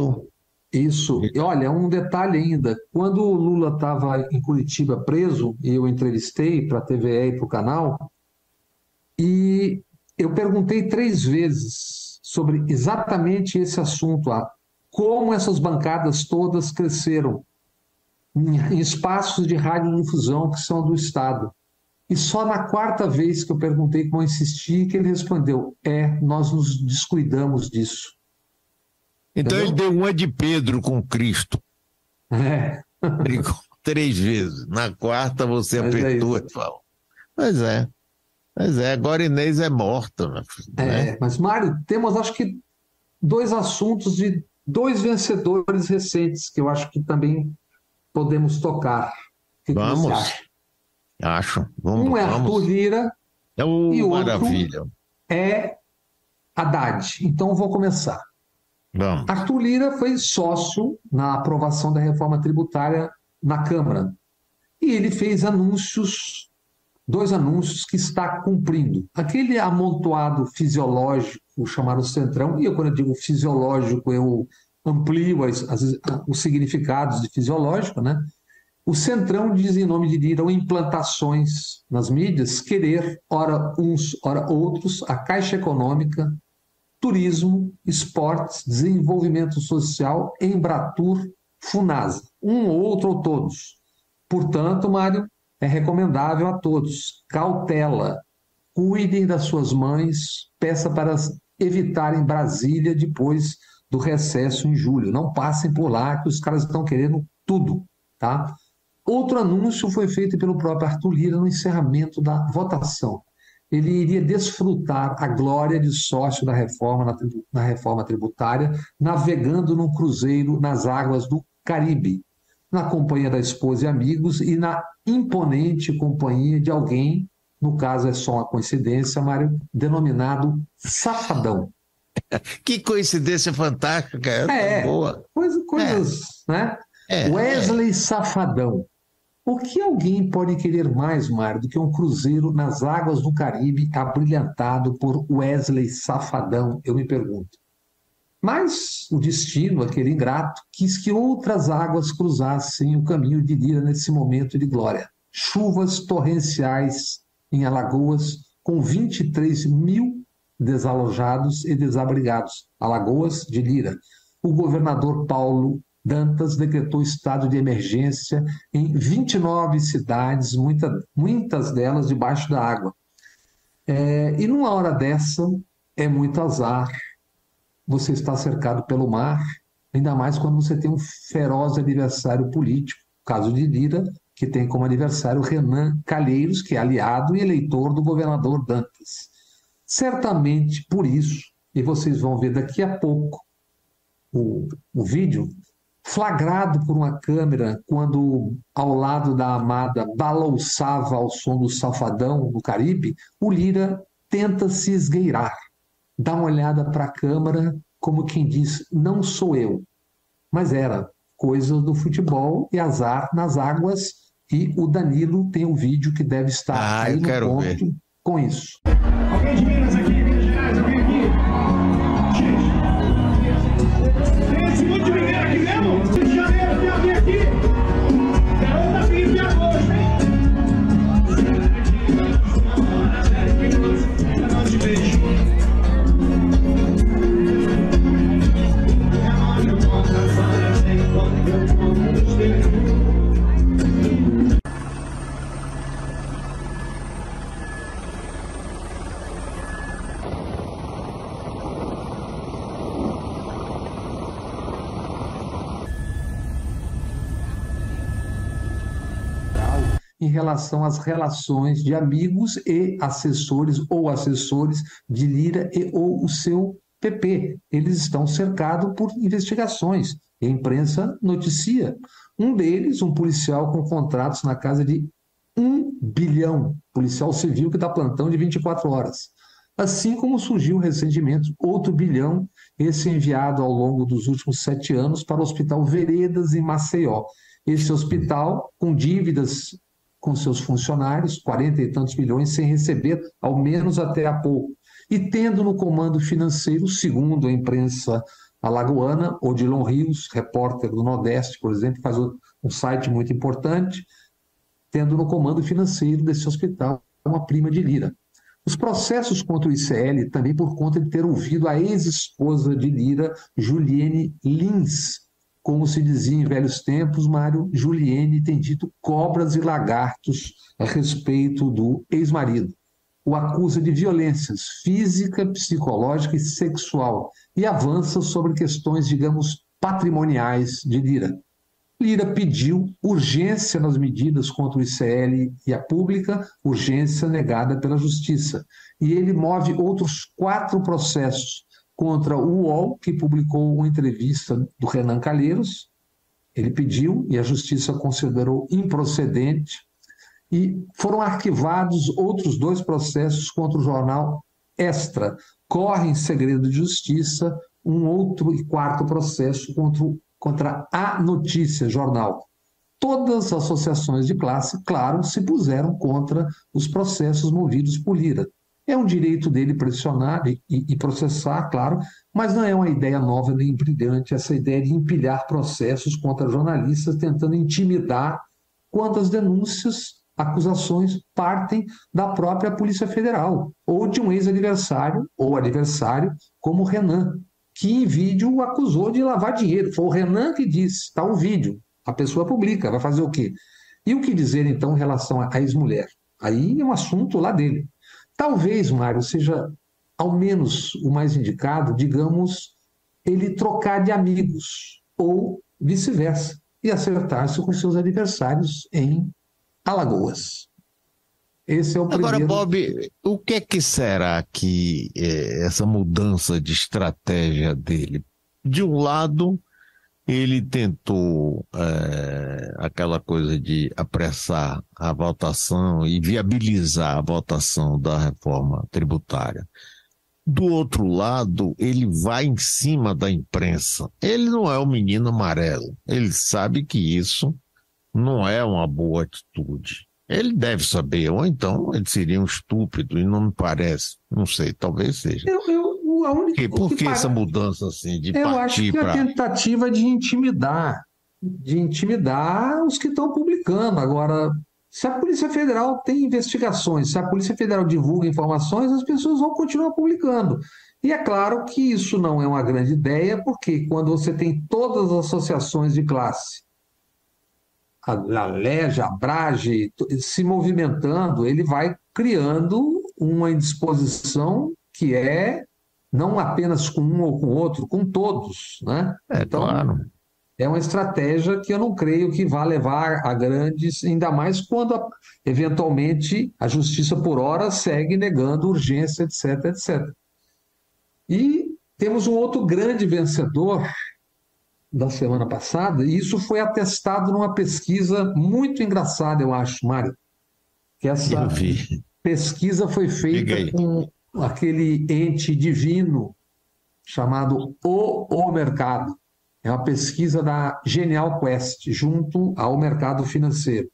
isso. E olha, um detalhe ainda. Quando o Lula estava em Curitiba preso, e eu entrevistei para a TVE e para o canal, e eu perguntei três vezes sobre exatamente esse assunto, como essas bancadas todas cresceram em espaços de radiodifusão que são do Estado. E só na quarta vez que eu perguntei como eu insisti, que ele respondeu: é, nós nos descuidamos disso. Então Entendeu? ele deu uma de Pedro com Cristo. É. [LAUGHS] Três vezes. Na quarta você Mas é apertou é e falou. Pois é. Pois é, agora Inês é morta. Né? É, mas Mário, temos acho que dois assuntos de dois vencedores recentes que eu acho que também podemos tocar. Que vamos. Acho. Vamos, um é vamos. Arthur Lira é o e maravilha. outro é Haddad. Então vou começar. Vamos. Arthur Lira foi sócio na aprovação da reforma tributária na Câmara. E ele fez anúncios, dois anúncios que está cumprindo. Aquele amontoado fisiológico chamado Centrão, e eu, quando eu digo fisiológico, eu amplio as, as, os significados de fisiológico, né? O Centrão diz em nome de Lira implantações nas mídias, querer, ora uns, ora outros, a Caixa Econômica, turismo, esportes, desenvolvimento social, Embratur, Funasa, um ou outro ou todos. Portanto, Mário, é recomendável a todos, cautela, cuidem das suas mães, peça para evitarem Brasília depois do recesso em julho. Não passem por lá que os caras estão querendo tudo, tá? Outro anúncio foi feito pelo próprio Arthur Lira no encerramento da votação. Ele iria desfrutar a glória de sócio da reforma na, na reforma tributária, navegando num cruzeiro nas águas do Caribe, na companhia da esposa e amigos e na imponente companhia de alguém, no caso é só uma coincidência, Mário, denominado Safadão. [LAUGHS] que coincidência fantástica, é, é boa. Coisa, coisas, é. né? É, Wesley Safadão. O que alguém pode querer mais, Mário, do que um cruzeiro nas águas do Caribe abrilhantado por Wesley Safadão? Eu me pergunto. Mas o destino, aquele ingrato, quis que outras águas cruzassem o caminho de Lira nesse momento de glória. Chuvas torrenciais em Alagoas, com 23 mil desalojados e desabrigados, Alagoas de Lira. O governador Paulo Dantas decretou estado de emergência em 29 cidades, muita, muitas delas debaixo da água. É, e numa hora dessa, é muito azar. Você está cercado pelo mar, ainda mais quando você tem um feroz adversário político, caso de Lira, que tem como adversário Renan Calheiros, que é aliado e eleitor do governador Dantas. Certamente por isso, e vocês vão ver daqui a pouco o, o vídeo, flagrado por uma câmera quando ao lado da amada balançava ao som do safadão no Caribe, o Lira tenta se esgueirar, dá uma olhada para a câmera como quem diz, não sou eu. Mas era coisa do futebol e azar nas águas e o Danilo tem um vídeo que deve estar ah, aí no ponto ver. com isso. Alguém de Minas aqui, relação às relações de amigos e assessores ou assessores de Lira e ou o seu PP. Eles estão cercados por investigações. A imprensa noticia. Um deles, um policial com contratos na casa de um bilhão, policial civil que dá plantão de 24 horas. Assim como surgiu recentemente outro bilhão, esse enviado ao longo dos últimos sete anos para o Hospital Veredas, em Maceió. Esse hospital, com dívidas com seus funcionários, quarenta e tantos milhões, sem receber, ao menos até há pouco. E tendo no comando financeiro, segundo a imprensa alagoana, Odilon Rios, repórter do Nordeste, por exemplo, faz um site muito importante, tendo no comando financeiro desse hospital uma prima de Lira. Os processos contra o ICL também por conta de ter ouvido a ex-esposa de Lira, Juliane Lins, como se dizia em velhos tempos, Mário Juliene tem dito cobras e lagartos a respeito do ex-marido. O acusa de violências física, psicológica e sexual e avança sobre questões, digamos, patrimoniais de Lira. Lira pediu urgência nas medidas contra o ICL e a pública, urgência negada pela Justiça. E ele move outros quatro processos contra o UOL, que publicou uma entrevista do Renan Calheiros. Ele pediu e a justiça considerou improcedente. E foram arquivados outros dois processos contra o jornal Extra. Corre em segredo de justiça um outro e quarto processo contra, contra a Notícia Jornal. Todas as associações de classe, claro, se puseram contra os processos movidos por Lira. É um direito dele pressionar e, e, processar, claro, mas não é uma ideia nova nem brilhante essa ideia de empilhar processos contra jornalistas tentando intimidar quantas denúncias, acusações partem da própria Polícia Federal ou de um ex-adversário ou adversário como o Renan, que em vídeo o acusou de lavar dinheiro. Foi o Renan que disse, está o vídeo, a pessoa publica, vai fazer o quê? E o que dizer então em relação à ex-mulher? Aí é um assunto lá dele. Talvez, Mário, seja ao menos o mais indicado, digamos, ele trocar de amigos ou vice-versa e acertar-se com seus adversários em Alagoas. Esse é o Agora, primeiro... Bob, o que é que será que é, essa mudança de estratégia dele? De um lado, ele tentou é, aquela coisa de apressar a votação e viabilizar a votação da reforma tributária. Do outro lado, ele vai em cima da imprensa. Ele não é o menino amarelo. Ele sabe que isso não é uma boa atitude. Ele deve saber, ou então ele seria um estúpido, e não me parece. Não sei, talvez seja. Eu, eu a única. Por que, que essa mudança assim de Eu acho que pra... a tentativa de intimidar, de intimidar os que estão publicando. Agora, se a Polícia Federal tem investigações, se a Polícia Federal divulga informações, as pessoas vão continuar publicando. E é claro que isso não é uma grande ideia, porque quando você tem todas as associações de classe, a, a LEG, a Brage, se movimentando, ele vai criando uma indisposição que é não apenas com um ou com outro, com todos, né? É, então, claro. É uma estratégia que eu não creio que vá levar a grandes, ainda mais quando eventualmente a justiça por hora segue negando urgência, etc, etc. E temos um outro grande vencedor da semana passada, e isso foi atestado numa pesquisa muito engraçada, eu acho, Mário. Que essa pesquisa foi feita com aquele ente divino chamado O O Mercado. É uma pesquisa da Genial Quest, junto ao mercado financeiro.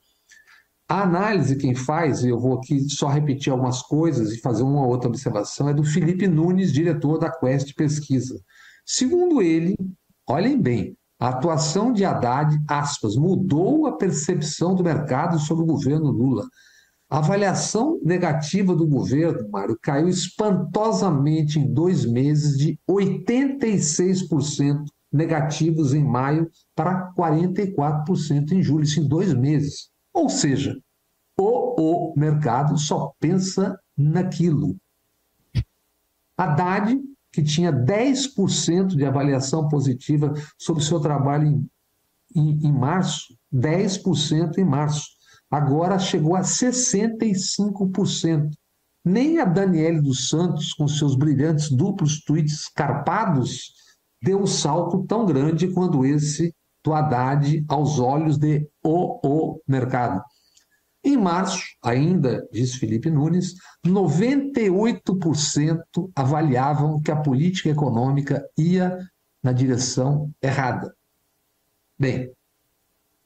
A análise quem faz, e eu vou aqui só repetir algumas coisas e fazer uma outra observação, é do Felipe Nunes, diretor da Quest Pesquisa. Segundo ele, olhem bem, a atuação de Haddad, aspas, mudou a percepção do mercado sobre o governo Lula. A avaliação negativa do governo, Mário, caiu espantosamente em dois meses de 86% negativos em maio para 44% em julho, isso em dois meses. Ou seja, o, o mercado só pensa naquilo. Haddad, que tinha 10% de avaliação positiva sobre o seu trabalho em, em, em março, 10% em março, agora chegou a 65%. Nem a Daniele dos Santos, com seus brilhantes duplos tweets carpados, deu um salto tão grande quanto esse do Haddad aos olhos de o, o mercado. Em março, ainda, diz Felipe Nunes, 98% avaliavam que a política econômica ia na direção errada. Bem,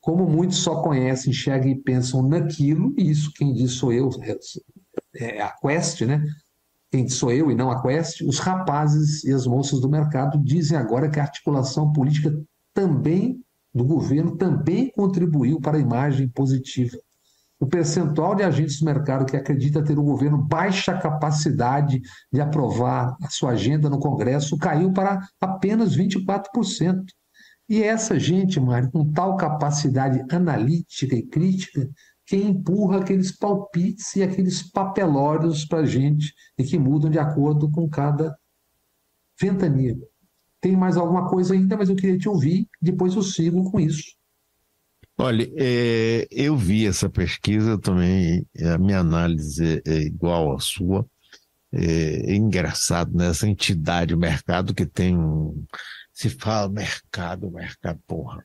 como muitos só conhecem, enxergam e pensam naquilo, e isso quem diz sou eu, é, é a Quest, né? Quem sou eu e não a Quest, os rapazes e as moças do mercado dizem agora que a articulação política também do governo também contribuiu para a imagem positiva. O percentual de agentes do mercado que acredita ter o governo baixa capacidade de aprovar a sua agenda no Congresso caiu para apenas 24%. E essa gente, Mário, com tal capacidade analítica e crítica, que empurra aqueles palpites e aqueles papelórios para a gente e que mudam de acordo com cada ventania. Tem mais alguma coisa ainda, mas eu queria te ouvir, depois eu sigo com isso. Olha, é, eu vi essa pesquisa também, a minha análise é, é igual à sua. É, é engraçado, né? Essa entidade, o mercado que tem um. Se fala mercado, mercado, porra.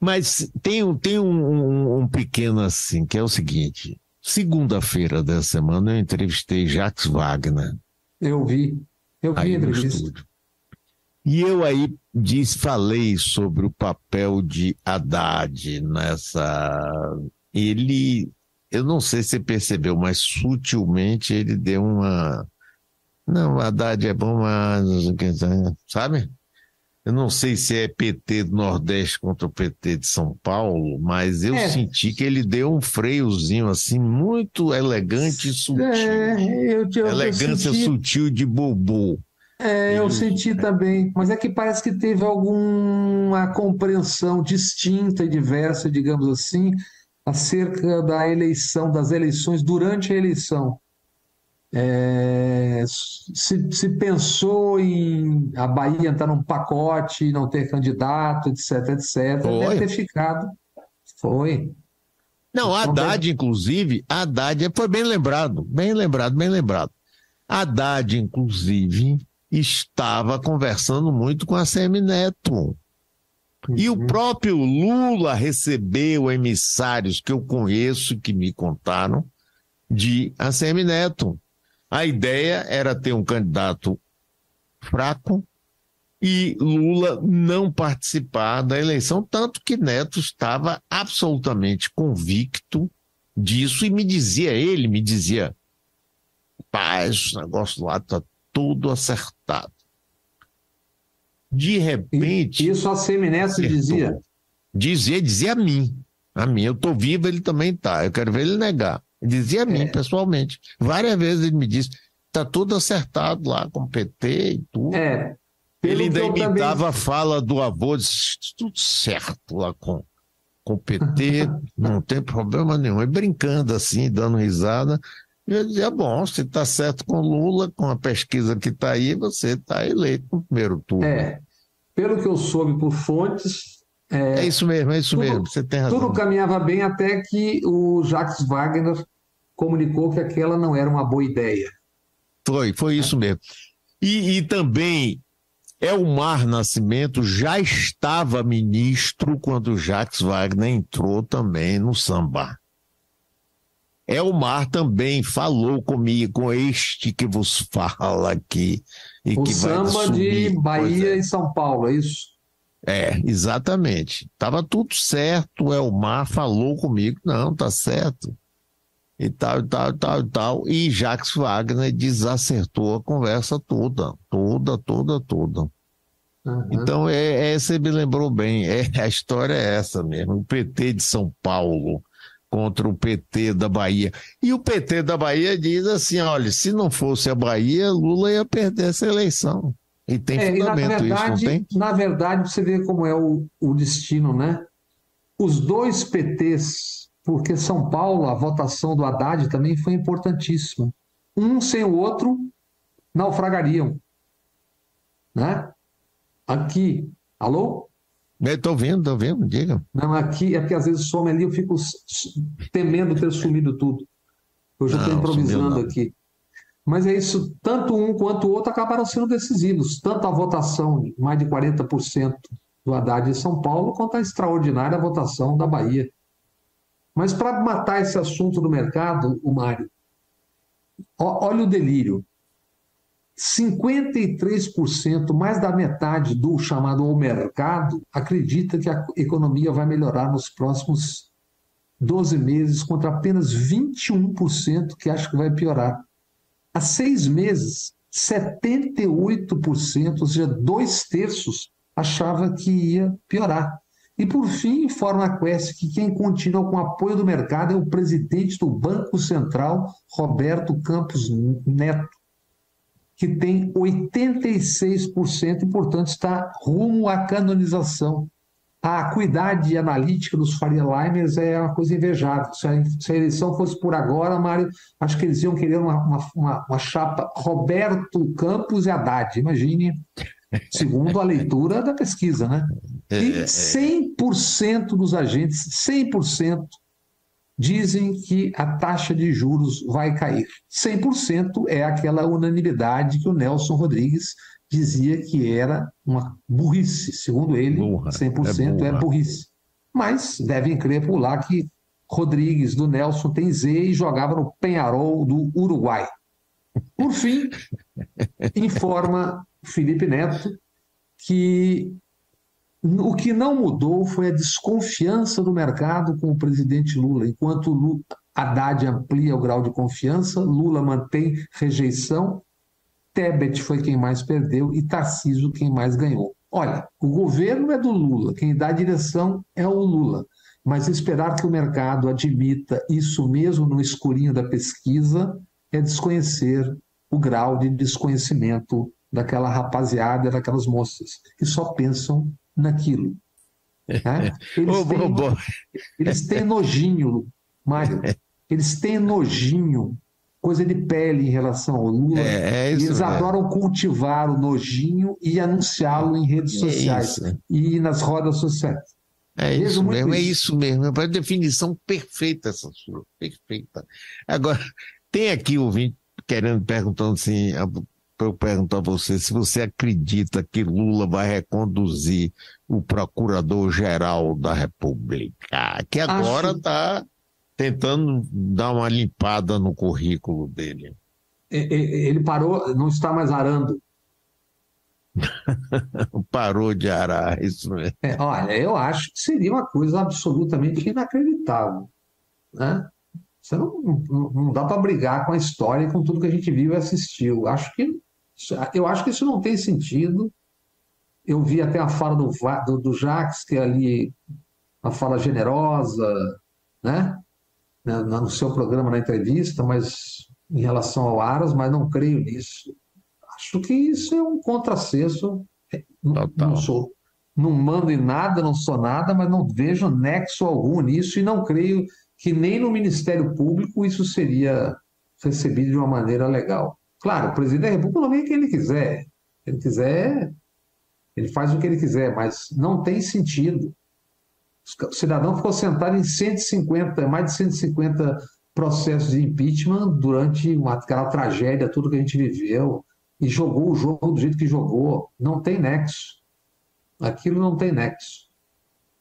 Mas tem, tem um, um, um pequeno assim, que é o seguinte: segunda-feira dessa semana eu entrevistei Jacques Wagner. Eu vi. Eu vi a entrevista. E eu aí disse, falei sobre o papel de Haddad nessa. Ele, eu não sei se você percebeu, mas sutilmente ele deu uma. Não, Haddad é bom, mas. Sabe? Eu não sei se é PT do Nordeste contra o PT de São Paulo, mas eu é. senti que ele deu um freiozinho assim, muito elegante e sutil. É, eu, eu, Elegância eu senti... sutil de bobo. É, eu senti também, mas é que parece que teve alguma compreensão distinta e diversa, digamos assim, acerca da eleição, das eleições durante a eleição. É, se, se, pensou em a Bahia entrar num pacote, não ter candidato, etc, etc, foi. deve ter ficado. Foi. Não, a Haddad, inclusive, a Haddad foi bem lembrado, bem lembrado, bem lembrado. Haddad, inclusive, estava conversando muito com a Semineto. Uhum. E o uhum. próprio Lula recebeu emissários que eu conheço, que me contaram, de ACM Neto. A ideia era ter um candidato fraco e Lula não participar da eleição, tanto que Neto estava absolutamente convicto disso e me dizia, ele me dizia, paz, o negócio lá está tudo acertado. De repente. Isso a Semineto dizia? Dizia, dizia a mim. A mim, eu estou vivo, ele também está. Eu quero ver ele negar. Dizia a mim, é. pessoalmente. Várias vezes ele me disse: está tudo acertado lá com o PT e tudo. É. Ele ainda imitava também... a fala do avô, disse, tudo certo lá com, com o PT, [LAUGHS] não tem problema nenhum. E brincando assim, dando risada, eu dizia, bom, se está certo com Lula, com a pesquisa que está aí, você está eleito no primeiro turno. É, pelo que eu soube por fontes. É, é isso mesmo, é isso tudo, mesmo, você tem razão. Tudo caminhava bem até que o Jacques Wagner comunicou que aquela não era uma boa ideia. Foi, foi isso mesmo. E, e também Elmar Nascimento já estava ministro quando Jacques Wagner entrou também no samba. Elmar também falou comigo, com este que vos fala aqui. E o que samba de Bahia é. e São Paulo, é isso? É, exatamente. Tava tudo certo, o Elmar falou comigo, não, tá certo. E tal, e tal, e tal, e tal. E Jacques Wagner desacertou a conversa toda, toda, toda, toda. Uhum. Então, é, é, você me lembrou bem, é, a história é essa mesmo. O PT de São Paulo contra o PT da Bahia. E o PT da Bahia diz assim: olha, se não fosse a Bahia, Lula ia perder essa eleição. E tem é, fundamento e verdade, isso, não tem? Na verdade, você vê como é o, o destino, né? Os dois PTs, porque São Paulo, a votação do Haddad também foi importantíssima. Um sem o outro naufragariam. Né? Aqui, alô? Estou vendo, estou vendo, diga. Não, aqui é porque às vezes some ali, eu fico temendo ter sumido tudo. Eu estou improvisando aqui. Mas é isso, tanto um quanto o outro acabaram sendo decisivos. Tanto a votação, mais de 40% do Haddad em São Paulo, quanto a extraordinária votação da Bahia. Mas para matar esse assunto do mercado, o Mário, olha o delírio. 53%, mais da metade do chamado ao mercado, acredita que a economia vai melhorar nos próximos 12 meses, contra apenas 21% que acha que vai piorar. Há seis meses, 78%, ou seja, dois terços, achava que ia piorar. E, por fim, informa a Quest que quem continua com o apoio do mercado é o presidente do Banco Central, Roberto Campos Neto, que tem 86% e, portanto, está rumo à canonização a acuidade analítica dos Faria Limers é uma coisa invejável. Se a, se a, eleição fosse por agora, Mário, acho que eles iam querer uma, uma, uma, uma chapa Roberto Campos e Haddad. Imagine, segundo a leitura da pesquisa, né? É, e 100% é, é. dos agentes, 100%, dizem que a taxa de juros vai cair. 100% é aquela unanimidade que o Nelson Rodrigues dizia que era uma burrice, segundo ele, burra, 100% é, é burrice. Mas devem crer por lá que Rodrigues do Nelson tem Z e jogava no Penharol do Uruguai. Por fim, [LAUGHS] informa Felipe Neto que o que não mudou foi a desconfiança do mercado com o presidente Lula. Enquanto Lula, Haddad amplia o grau de confiança, Lula mantém rejeição Tebet foi quem mais perdeu e Tarcísio quem mais ganhou. Olha, o governo é do Lula, quem dá a direção é o Lula. Mas esperar que o mercado admita isso mesmo no escurinho da pesquisa é desconhecer o grau de desconhecimento daquela rapaziada, daquelas moças que só pensam naquilo. Né? [LAUGHS] Eles, têm, eles têm nojinho, Mário. [LAUGHS] Eles têm nojinho coisa de pele em relação ao Lula. É, é isso, eles adoram cultivar o nojinho e anunciá-lo em redes é sociais e nas rodas sociais. É isso mesmo, é isso mesmo. É a definição perfeita essa sua, perfeita. Agora, tem aqui o ouvinte querendo, perguntando assim, eu pergunto a você se você acredita que Lula vai reconduzir o procurador-geral da República, que agora está tentando dar uma limpada no currículo dele. Ele parou, não está mais arando. [LAUGHS] Parou de arar, isso mesmo. É, olha, eu acho que seria uma coisa absolutamente inacreditável. Né? Você não, não, não dá para brigar com a história e com tudo que a gente viu e assistiu. Acho que, eu acho que isso não tem sentido. Eu vi até a fala do, do, do Jacques, que é ali uma fala generosa, né? Né, no seu programa, na entrevista, mas em relação ao Aras, mas não creio nisso. Acho que isso é um contrassenso. Não, não sou, não mando em nada, não sou nada, mas não vejo nexo algum nisso e não creio que nem no Ministério Público isso seria recebido de uma maneira legal. Claro, o presidente da República não vem quem ele quiser. Se ele quiser, ele faz o que ele quiser, mas não tem sentido o cidadão ficou sentado em 150, mais de 150 processos de impeachment durante uma, aquela tragédia, tudo que a gente viveu. e jogou o jogo do jeito que jogou. Não tem nexo. Aquilo não tem nexo.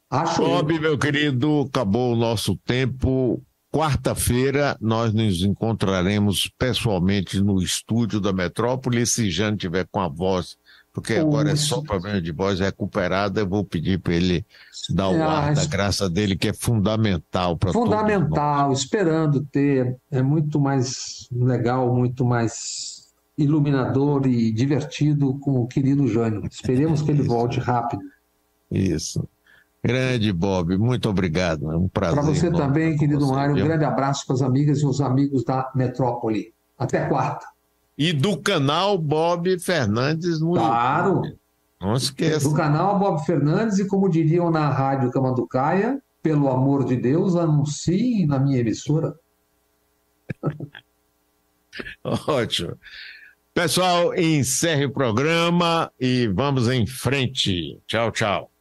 Acho Bob, eu. meu querido, acabou o nosso tempo. Quarta-feira nós nos encontraremos pessoalmente no estúdio da Metrópole. Se Jane tiver com a voz, porque agora é só problema de voz recuperada, eu vou pedir para ele dar o é, ar da graça dele, que é fundamental para Fundamental, esperando ter. É muito mais legal, muito mais iluminador e divertido com o querido Jânio. Esperemos que ele [LAUGHS] volte rápido. Isso. Grande Bob, muito obrigado. É um prazer. Para você também, querido você, Mário, um grande abraço para as amigas e os amigos da Metrópole. Até quarta. E do canal Bob Fernandes no Claro. YouTube. Não esqueça. Do canal Bob Fernandes e como diriam na Rádio Camanducaia, pelo amor de Deus, anuncie na minha emissora. [LAUGHS] Ótimo. Pessoal, encerre o programa e vamos em frente. Tchau, tchau.